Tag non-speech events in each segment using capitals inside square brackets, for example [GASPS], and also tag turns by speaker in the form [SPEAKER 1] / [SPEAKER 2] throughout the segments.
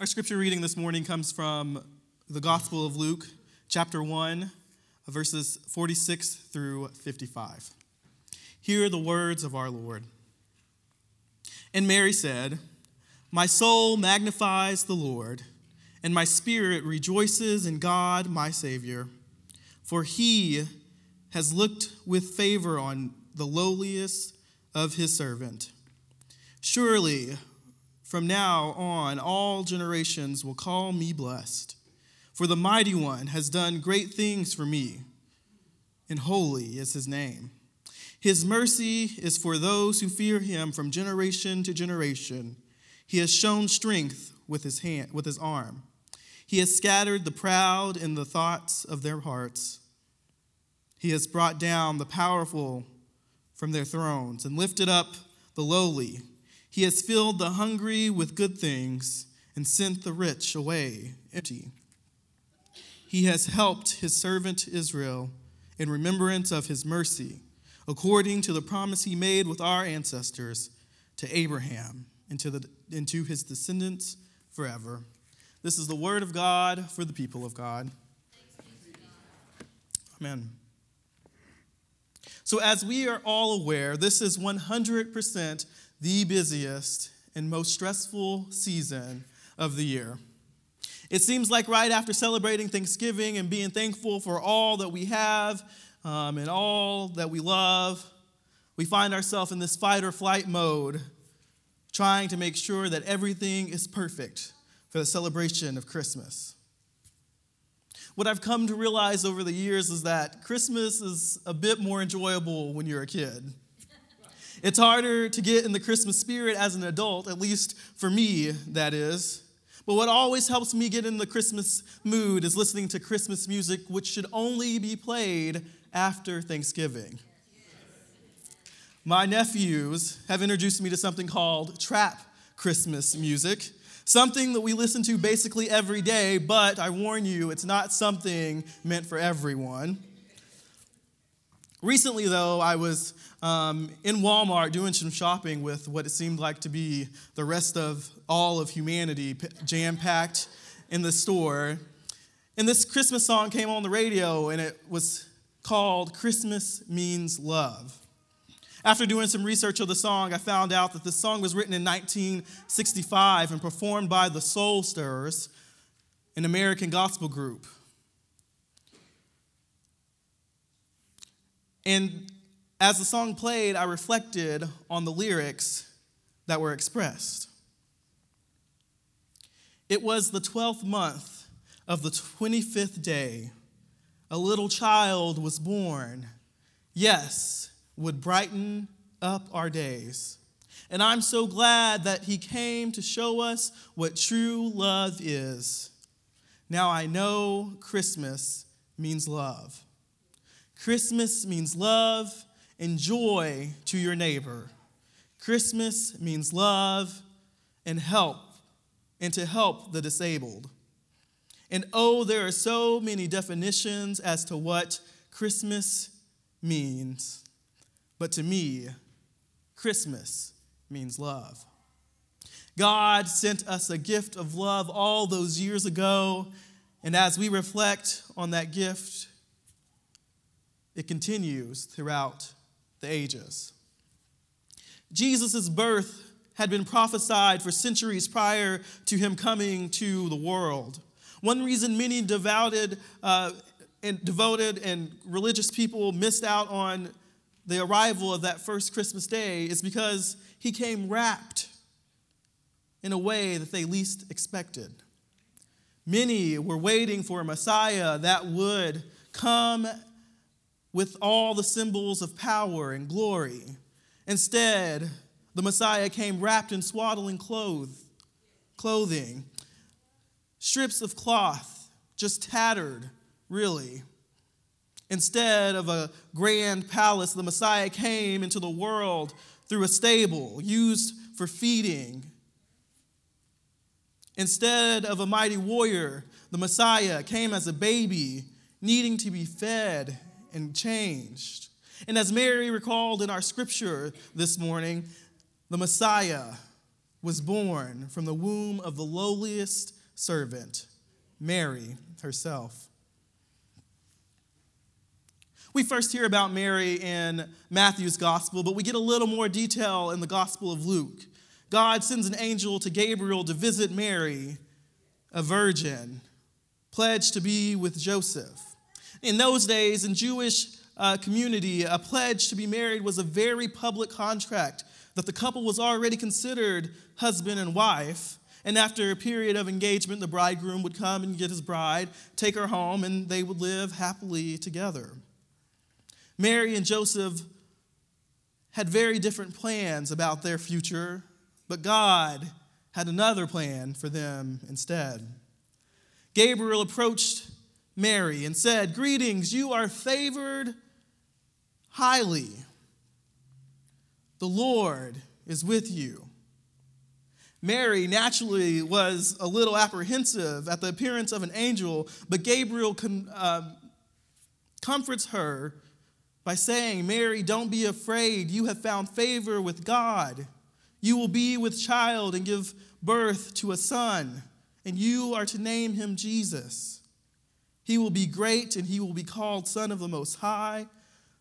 [SPEAKER 1] Our scripture reading this morning comes from the Gospel of Luke, chapter 1, verses 46 through 55. Hear the words of our Lord. And Mary said, My soul magnifies the Lord, and my spirit rejoices in God my Savior, for he has looked with favor on the lowliest of his servant. Surely, from now on, all generations will call me blessed. For the mighty one has done great things for me, and holy is his name. His mercy is for those who fear him from generation to generation. He has shown strength with his hand, with his arm. He has scattered the proud in the thoughts of their hearts. He has brought down the powerful from their thrones and lifted up the lowly. He has filled the hungry with good things and sent the rich away empty. He has helped his servant Israel in remembrance of his mercy, according to the promise he made with our ancestors to Abraham and to, the, and to his descendants forever. This is the word of God for the people of God. Amen. So, as we are all aware, this is 100% the busiest and most stressful season of the year. It seems like right after celebrating Thanksgiving and being thankful for all that we have um, and all that we love, we find ourselves in this fight or flight mode, trying to make sure that everything is perfect for the celebration of Christmas. What I've come to realize over the years is that Christmas is a bit more enjoyable when you're a kid. It's harder to get in the Christmas spirit as an adult, at least for me, that is. But what always helps me get in the Christmas mood is listening to Christmas music, which should only be played after Thanksgiving. My nephews have introduced me to something called trap Christmas music, something that we listen to basically every day, but I warn you, it's not something meant for everyone. Recently, though, I was um, in Walmart doing some shopping with what it seemed like to be the rest of all of humanity jam packed in the store. And this Christmas song came on the radio, and it was called Christmas Means Love. After doing some research of the song, I found out that the song was written in 1965 and performed by the Soul Stirrers, an American gospel group. And as the song played, I reflected on the lyrics that were expressed. It was the 12th month of the 25th day. A little child was born. Yes, would brighten up our days. And I'm so glad that he came to show us what true love is. Now I know Christmas means love. Christmas means love and joy to your neighbor. Christmas means love and help and to help the disabled. And oh, there are so many definitions as to what Christmas means. But to me, Christmas means love. God sent us a gift of love all those years ago, and as we reflect on that gift, it continues throughout the ages. Jesus' birth had been prophesied for centuries prior to him coming to the world. One reason many devoted, uh, and devoted and religious people missed out on the arrival of that first Christmas day is because he came wrapped in a way that they least expected. Many were waiting for a Messiah that would come with all the symbols of power and glory. Instead, the Messiah came wrapped in swaddling clothes, clothing, strips of cloth, just tattered, really. Instead of a grand palace, the Messiah came into the world through a stable used for feeding. Instead of a mighty warrior, the Messiah came as a baby, needing to be fed and changed. And as Mary recalled in our scripture this morning, the Messiah was born from the womb of the lowliest servant, Mary herself. We first hear about Mary in Matthew's gospel, but we get a little more detail in the gospel of Luke. God sends an angel to Gabriel to visit Mary, a virgin, pledged to be with Joseph. In those days, in Jewish uh, community, a pledge to be married was a very public contract that the couple was already considered husband and wife. And after a period of engagement, the bridegroom would come and get his bride, take her home, and they would live happily together. Mary and Joseph had very different plans about their future, but God had another plan for them instead. Gabriel approached Mary and said, Greetings, you are favored highly. The Lord is with you. Mary naturally was a little apprehensive at the appearance of an angel, but Gabriel com- uh, comforts her by saying, Mary, don't be afraid. You have found favor with God. You will be with child and give birth to a son, and you are to name him Jesus. He will be great, and he will be called Son of the Most High.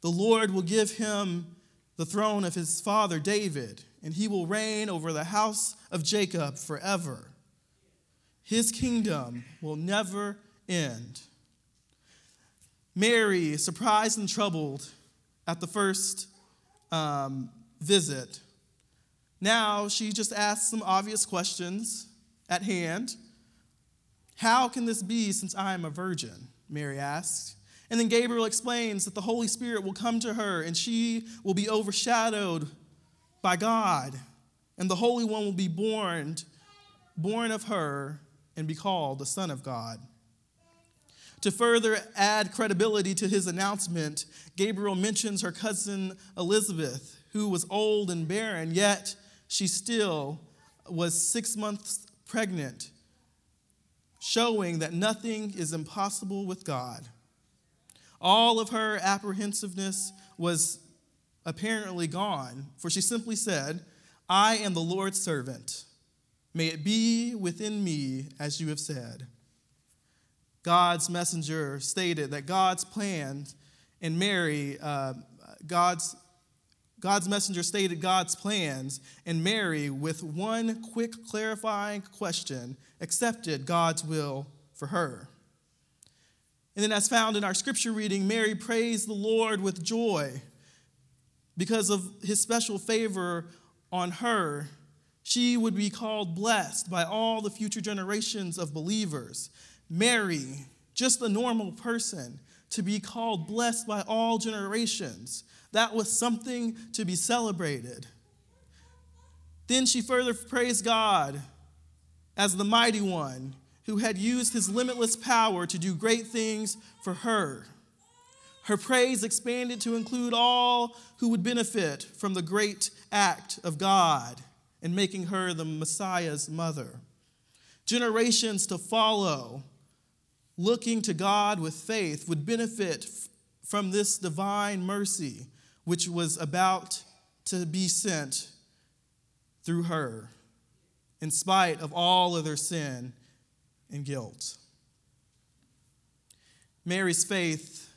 [SPEAKER 1] The Lord will give him the throne of his father David, and he will reign over the house of Jacob forever. His kingdom will never end. Mary, surprised and troubled at the first um, visit, now she just asks some obvious questions at hand. How can this be since I am a virgin? Mary asks. And then Gabriel explains that the Holy Spirit will come to her and she will be overshadowed by God. And the Holy One will be born, born of her and be called the Son of God. To further add credibility to his announcement, Gabriel mentions her cousin Elizabeth, who was old and barren, yet she still was six months pregnant, showing that nothing is impossible with God. All of her apprehensiveness was apparently gone, for she simply said, I am the Lord's servant. May it be within me as you have said. God's messenger stated that God's plan and Mary, uh, God's, God's messenger stated God's plans, and Mary, with one quick clarifying question, accepted God's will for her. And then, as found in our scripture reading, Mary praised the Lord with joy because of his special favor on her. She would be called blessed by all the future generations of believers. Mary, just a normal person, to be called blessed by all generations. That was something to be celebrated. Then she further praised God as the mighty one who had used his limitless power to do great things for her. Her praise expanded to include all who would benefit from the great act of God in making her the Messiah's mother. Generations to follow looking to God with faith would benefit from this divine mercy which was about to be sent through her, in spite of all of their sin and guilt. Mary's faith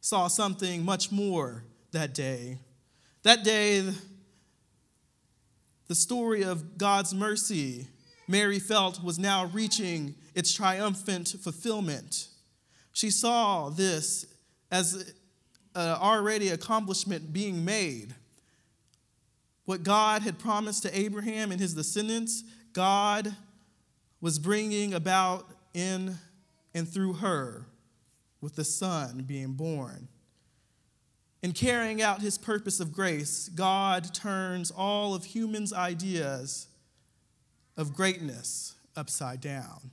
[SPEAKER 1] saw something much more that day. That day, the story of God's mercy Mary felt was now reaching its triumphant fulfillment. She saw this as an already accomplishment being made. What God had promised to Abraham and his descendants, God was bringing about in and through her with the Son being born. In carrying out his purpose of grace, God turns all of humans' ideas of greatness upside down.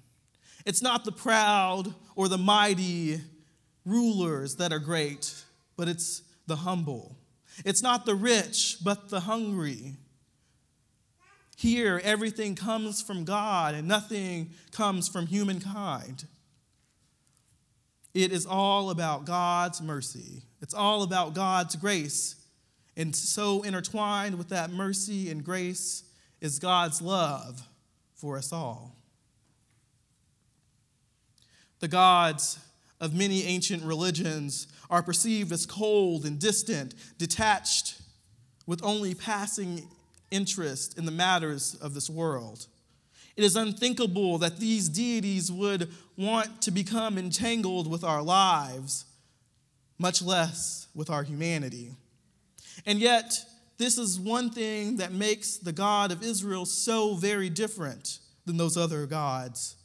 [SPEAKER 1] It's not the proud or the mighty rulers that are great, but it's the humble. It's not the rich, but the hungry. Here, everything comes from God and nothing comes from humankind. It is all about God's mercy, it's all about God's grace. And so intertwined with that mercy and grace is God's love for us all. The gods of many ancient religions are perceived as cold and distant, detached, with only passing interest in the matters of this world. It is unthinkable that these deities would want to become entangled with our lives, much less with our humanity. And yet, this is one thing that makes the God of Israel so very different than those other gods.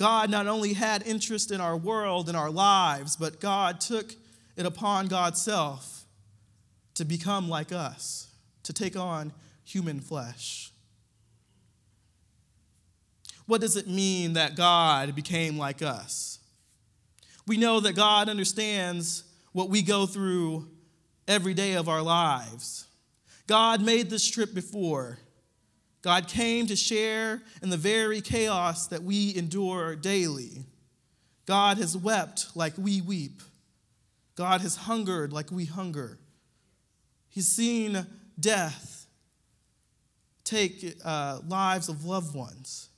[SPEAKER 1] God not only had interest in our world and our lives, but God took it upon God's self to become like us, to take on human flesh. What does it mean that God became like us? We know that God understands what we go through every day of our lives. God made this trip before. God came to share in the very chaos that we endure daily. God has wept like we weep. God has hungered like we hunger. He's seen death take uh, lives of loved ones.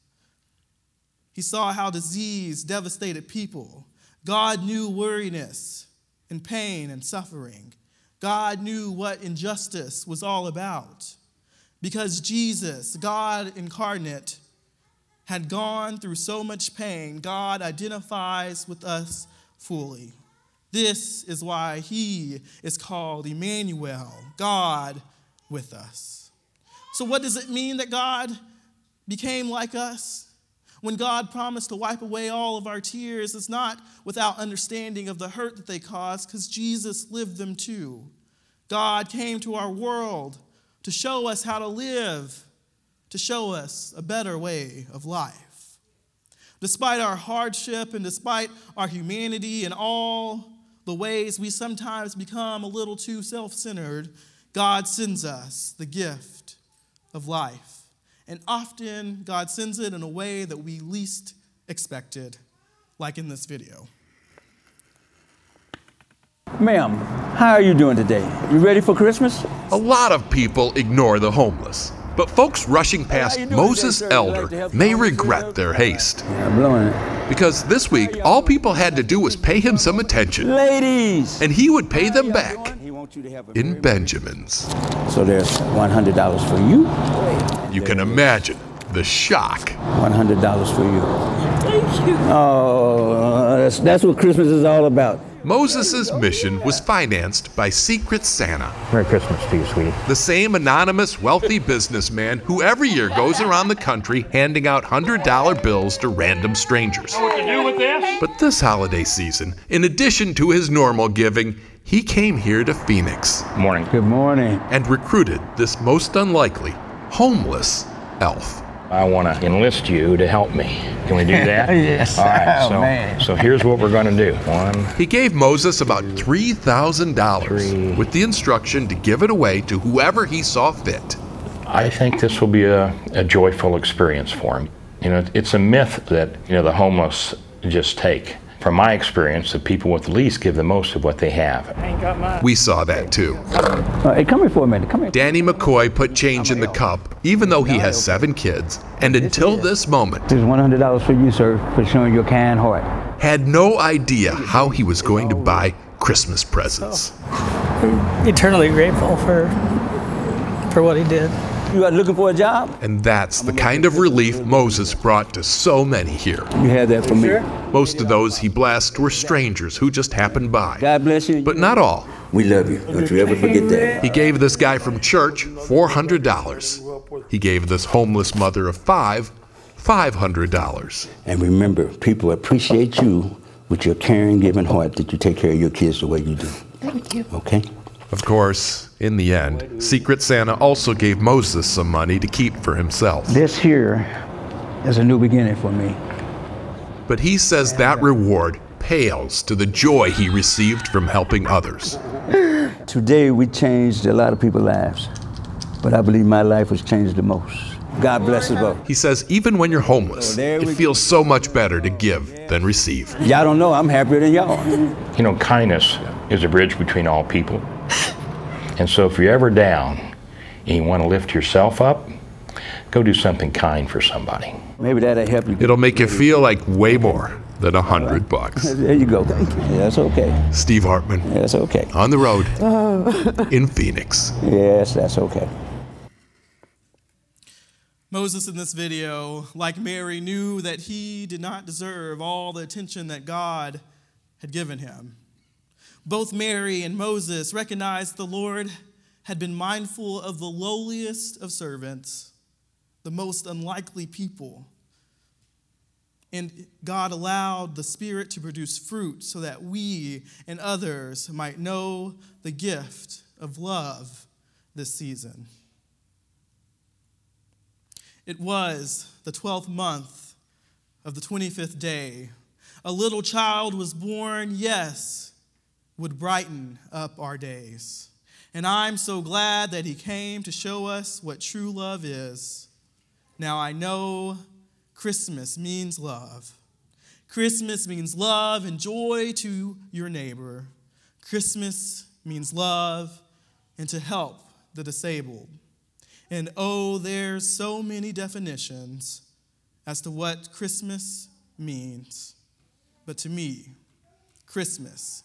[SPEAKER 1] He saw how disease devastated people. God knew weariness and pain and suffering. God knew what injustice was all about. Because Jesus, God incarnate, had gone through so much pain, God identifies with us fully. This is why he is called Emmanuel, God with us. So, what does it mean that God became like us? When God promised to wipe away all of our tears, it's not without understanding of the hurt that they caused, because Jesus lived them too. God came to our world to show us how to live, to show us a better way of life. Despite our hardship and despite our humanity and all the ways we sometimes become a little too self centered, God sends us the gift of life. And often, God sends it in a way that we least expected, like in this video.
[SPEAKER 2] Ma'am, how are you doing today? You ready for Christmas?
[SPEAKER 3] A lot of people ignore the homeless, but folks rushing past
[SPEAKER 2] doing
[SPEAKER 3] Moses
[SPEAKER 2] today, sir? You like
[SPEAKER 3] Elder may regret their haste.
[SPEAKER 2] Yeah, I'm blowing it.
[SPEAKER 3] Because this week, all people had to do was pay him some attention,
[SPEAKER 2] Ladies!
[SPEAKER 3] and he would pay them back
[SPEAKER 2] doing? He wants you to have a
[SPEAKER 3] in Benjamins.
[SPEAKER 2] So there's $100 for you,
[SPEAKER 3] You can imagine the shock.
[SPEAKER 2] $100 for you. Thank you. Oh, that's, that's what Christmas is all about.
[SPEAKER 3] Moses' mission was financed by Secret Santa,
[SPEAKER 4] Merry Christmas to you, sweetie.
[SPEAKER 3] the same anonymous wealthy businessman who every year goes around the country handing out $100 bills to random strangers. What to do with this? But this holiday season, in addition to his normal giving, he came here to Phoenix
[SPEAKER 4] Morning.
[SPEAKER 2] Good morning.
[SPEAKER 3] and recruited this most unlikely, homeless elf.
[SPEAKER 4] I want to enlist you to help me. Can we do [LAUGHS] that?
[SPEAKER 2] Yes.
[SPEAKER 4] All right.
[SPEAKER 2] Oh,
[SPEAKER 4] so,
[SPEAKER 2] man.
[SPEAKER 4] so here's what we're going to do. One,
[SPEAKER 3] He gave Moses about $3,000 with the instruction to give it away to whoever he saw fit.
[SPEAKER 4] I think this will be a, a joyful experience for him. You know, it's a myth that you know the homeless just take. From my experience, the people with the least give the most of what they have.
[SPEAKER 3] We saw that too.
[SPEAKER 2] Uh, hey, come here for a minute. Come here.
[SPEAKER 3] Danny McCoy put change in the cup, even though he has seven kids, and until this moment,
[SPEAKER 2] This is $100 for you, sir, for showing your kind heart.
[SPEAKER 3] had no idea how he was going to buy Christmas presents.
[SPEAKER 5] eternally grateful for for what he did.
[SPEAKER 2] You are looking for a job?
[SPEAKER 3] And that's the kind of relief Moses brought to so many here.
[SPEAKER 2] You have that for me.
[SPEAKER 3] Most of those he blessed were strangers who just happened by.
[SPEAKER 2] God bless you.
[SPEAKER 3] But not all.
[SPEAKER 2] we love you. Don't you ever forget that.
[SPEAKER 3] He gave this guy from church $400. He gave this homeless mother of five $500.
[SPEAKER 2] And remember, people appreciate you with your caring, giving heart that you take care of your kids the way you do. Thank you. Okay?
[SPEAKER 3] Of course, in the end, Secret Santa also gave Moses some money to keep for himself.
[SPEAKER 2] This here is a new beginning for me.
[SPEAKER 3] But he says that reward pales to the joy he received from helping others. [GASPS]
[SPEAKER 2] Today we changed a lot of people's lives, but I believe my life was changed the most. God bless us both.
[SPEAKER 3] He says even when you're homeless,
[SPEAKER 2] there we
[SPEAKER 3] it
[SPEAKER 2] go.
[SPEAKER 3] feels so much better to give than receive.
[SPEAKER 2] Y'all don't know I'm happier than y'all.
[SPEAKER 4] You know, kindness is a bridge between all people. [LAUGHS] And so if you're ever down and you want to lift yourself up, Go do something kind for somebody.
[SPEAKER 2] Maybe that'll help you.
[SPEAKER 3] It'll make you feel like way more than a hundred bucks. [LAUGHS]
[SPEAKER 2] There you go. Thank you. That's okay.
[SPEAKER 3] Steve Hartman
[SPEAKER 2] that's okay.
[SPEAKER 3] on the road [LAUGHS] oh. in Phoenix.
[SPEAKER 2] Yes, that's okay.
[SPEAKER 1] Moses in this video, like Mary, knew that he did not deserve all the attention that God had given him. Both Mary and Moses recognized the Lord had been mindful of the lowliest of servants, the most unlikely people. And God allowed the Spirit to produce fruit so that we and others might know the gift of love this season. It was the 12th month of the 25th day. A little child was born, yes, would brighten up our days. And I'm so glad that he came to show us what true love is. Now I know Christmas means love. Christmas means love and joy to your neighbor. Christmas means love and to help the disabled. And oh, there's so many definitions as to what Christmas means. But to me, Christmas